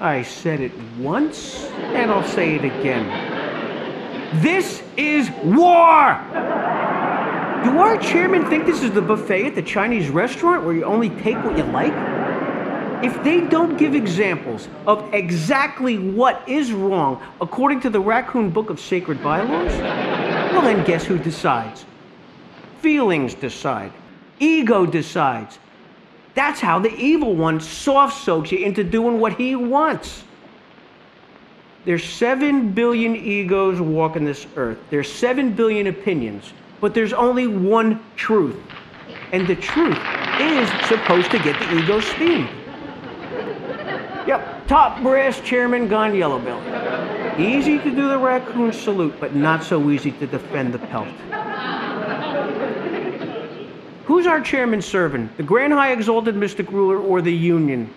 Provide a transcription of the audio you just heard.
I said it once, and I'll say it again. This is war! Do our chairman think this is the buffet at the Chinese restaurant where you only take what you like? If they don't give examples of exactly what is wrong according to the Raccoon Book of Sacred Bylaws, well, then guess who decides? Feelings decide, ego decides. That's how the evil one soft soaks you into doing what he wants. There's 7 billion egos walking this earth. There's 7 billion opinions, but there's only one truth. And the truth is supposed to get the ego steamed. Yep, top brass chairman gone yellow belly. Easy to do the raccoon salute, but not so easy to defend the pelt. Who's our chairman serving? The Grand High Exalted Mystic Ruler or the Union?